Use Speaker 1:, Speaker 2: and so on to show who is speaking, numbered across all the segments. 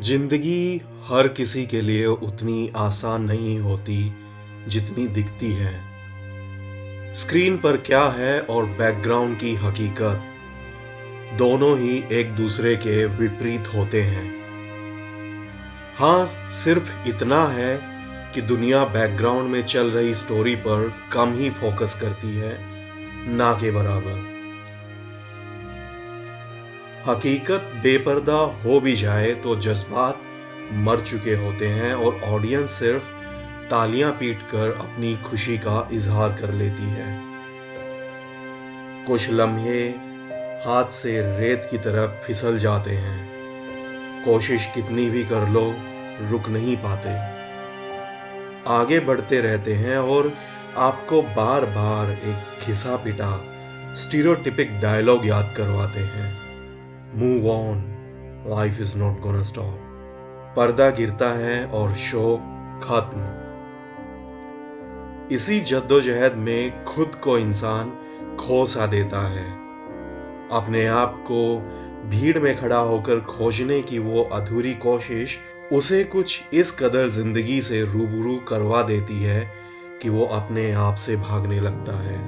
Speaker 1: ज़िंदगी हर किसी के लिए उतनी आसान नहीं होती जितनी दिखती है। स्क्रीन पर क्या है और बैकग्राउंड की हकीकत? दोनों ही एक दूसरे के विपरीत होते हैं। हाँ सिर्फ़ इतना है कि दुनिया बैकग्राउंड में चल रही स्टोरी पर कम ही फोकस करती है, ना के बराबर। हकीकत बेपर्दा हो भी जाए तो जज्बात मर चुके होते हैं और ऑडियंस सिर्फ़ तालियाँ पीट कर अपनी खुशी का इजहार कर लेती है। कुछ लम्हे हाथ से रेत की तरफ़ फिसल जाते हैं। कोशिश कितनी भी कर लो, रुक नहीं पाते। आगे बढ़ते रहते हैं और आपको बार बार एक घिसा पिटा स्टीरियोटिपिक डायलॉग याद करवाते हैं। Move on life is not gonna stop पर्दा गिरता है और शो खत्म। इसी जद्दोजहद में खुद को इंसान खो सा देता है। अपने आप को भीड़ में खड़ा होकर खोजने की वो अधूरी कोशिश उसे कुछ इस कदर ज़िंदगी से रूबरू करवा देती है कि वो अपने आप से भागने लगता है।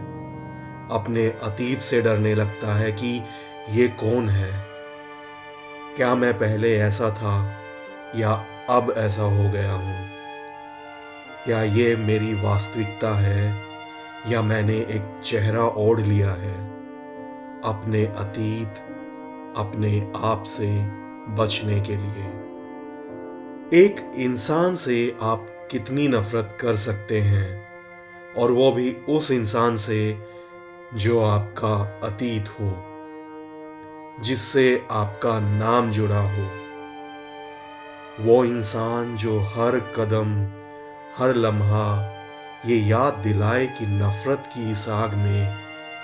Speaker 1: अपने अतीत से डरने लगता है कि ये कौन है? क्या मैं पहले ऐसा था या अब ऐसा हो गया हूँ? या ये मेरी वास्तविकता है या मैंने एक चेहरा ओढ़ लिया है? अपने अतीत, अपने आप से बचने के लिए। एक इंसान से आप कितनी नफरत कर सकते हैं और वो भी उस इंसान से जो आपका अतीत हो। जिससे आपका नाम जुड़ा हो। वो इंसान जो हर कदम, हर लम्हा, ये याद दिलाए कि नफरत की इस आग में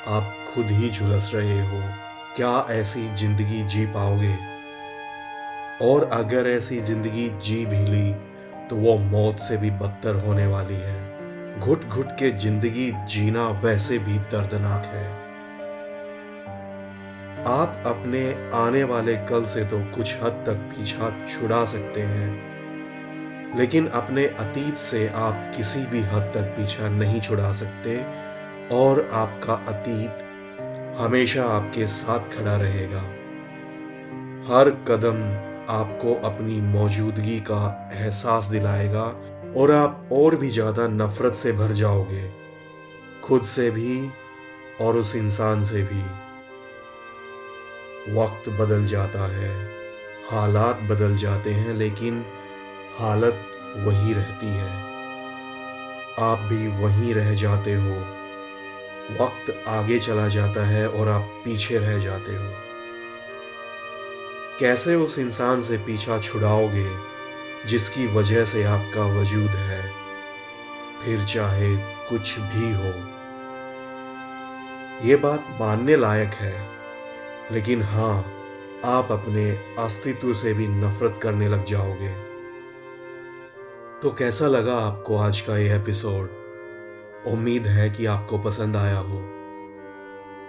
Speaker 1: आप खुद ही झुलस रहे हो। क्या ऐसी ज़िंदगी जी पाओगे? और अगर ऐसी ज़िंदगी जी भी ली तो वो मौत से भी बदतर होने वाली है। घुट घुट के ज़िंदगी जीना वैसे भी दर्दनाक है। आप अपने आने वाले कल से तो कुछ हद तक पीछा छुड़ा सकते हैं। लेकिन अपने अतीत से आप किसी भी हद तक पीछा नहीं छुड़ा सकते, और आपका अतीत हमेशा आपके साथ खड़ा रहेगा। हर कदम आपको अपनी मौजूदगी का एहसास दिलाएगा, और आप और भी ज़्यादा नफरत से भर जाओगे, खुद से भी और उस इंसान से भी। वक्त बदल जाता है, हालात बदल जाते हैं, लेकिन हालत वही रहती है। आप भी वहीं रह जाते हो। वक्त आगे चला जाता है और आप पीछे रह जाते हो। कैसे उस इंसान से पीछा छुड़ाओगे, जिसकी वजह से आपका वजूद है? फिर चाहे कुछ भी हो। ये बात मानने लायक है। लेकिन हाँ आप अपने अस्तित्व से भी नफरत करने लग जाओगे। तो कैसा लगा आपको आज का ये एपिसोड? उम्मीद है कि आपको पसंद आया हो।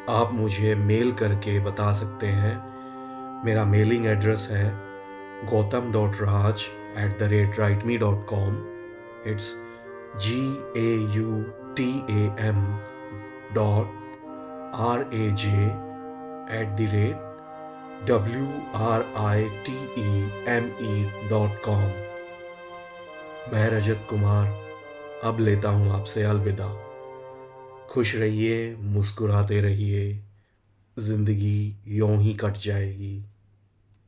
Speaker 1: आप मुझे मेल करके बता सकते हैं। मेरा मेलिंग एड्रेस है Gautam dot Raj at the rate write me dot com it's G A U T M dot R A J at the rate W R I T E M E dot com मैं रजत कुमार, अब लेता हूँ आपसे अलविदा। खुश रहिए, मुस्कुराते रहिए, ज़िंदगी यों ही कट जाएगी।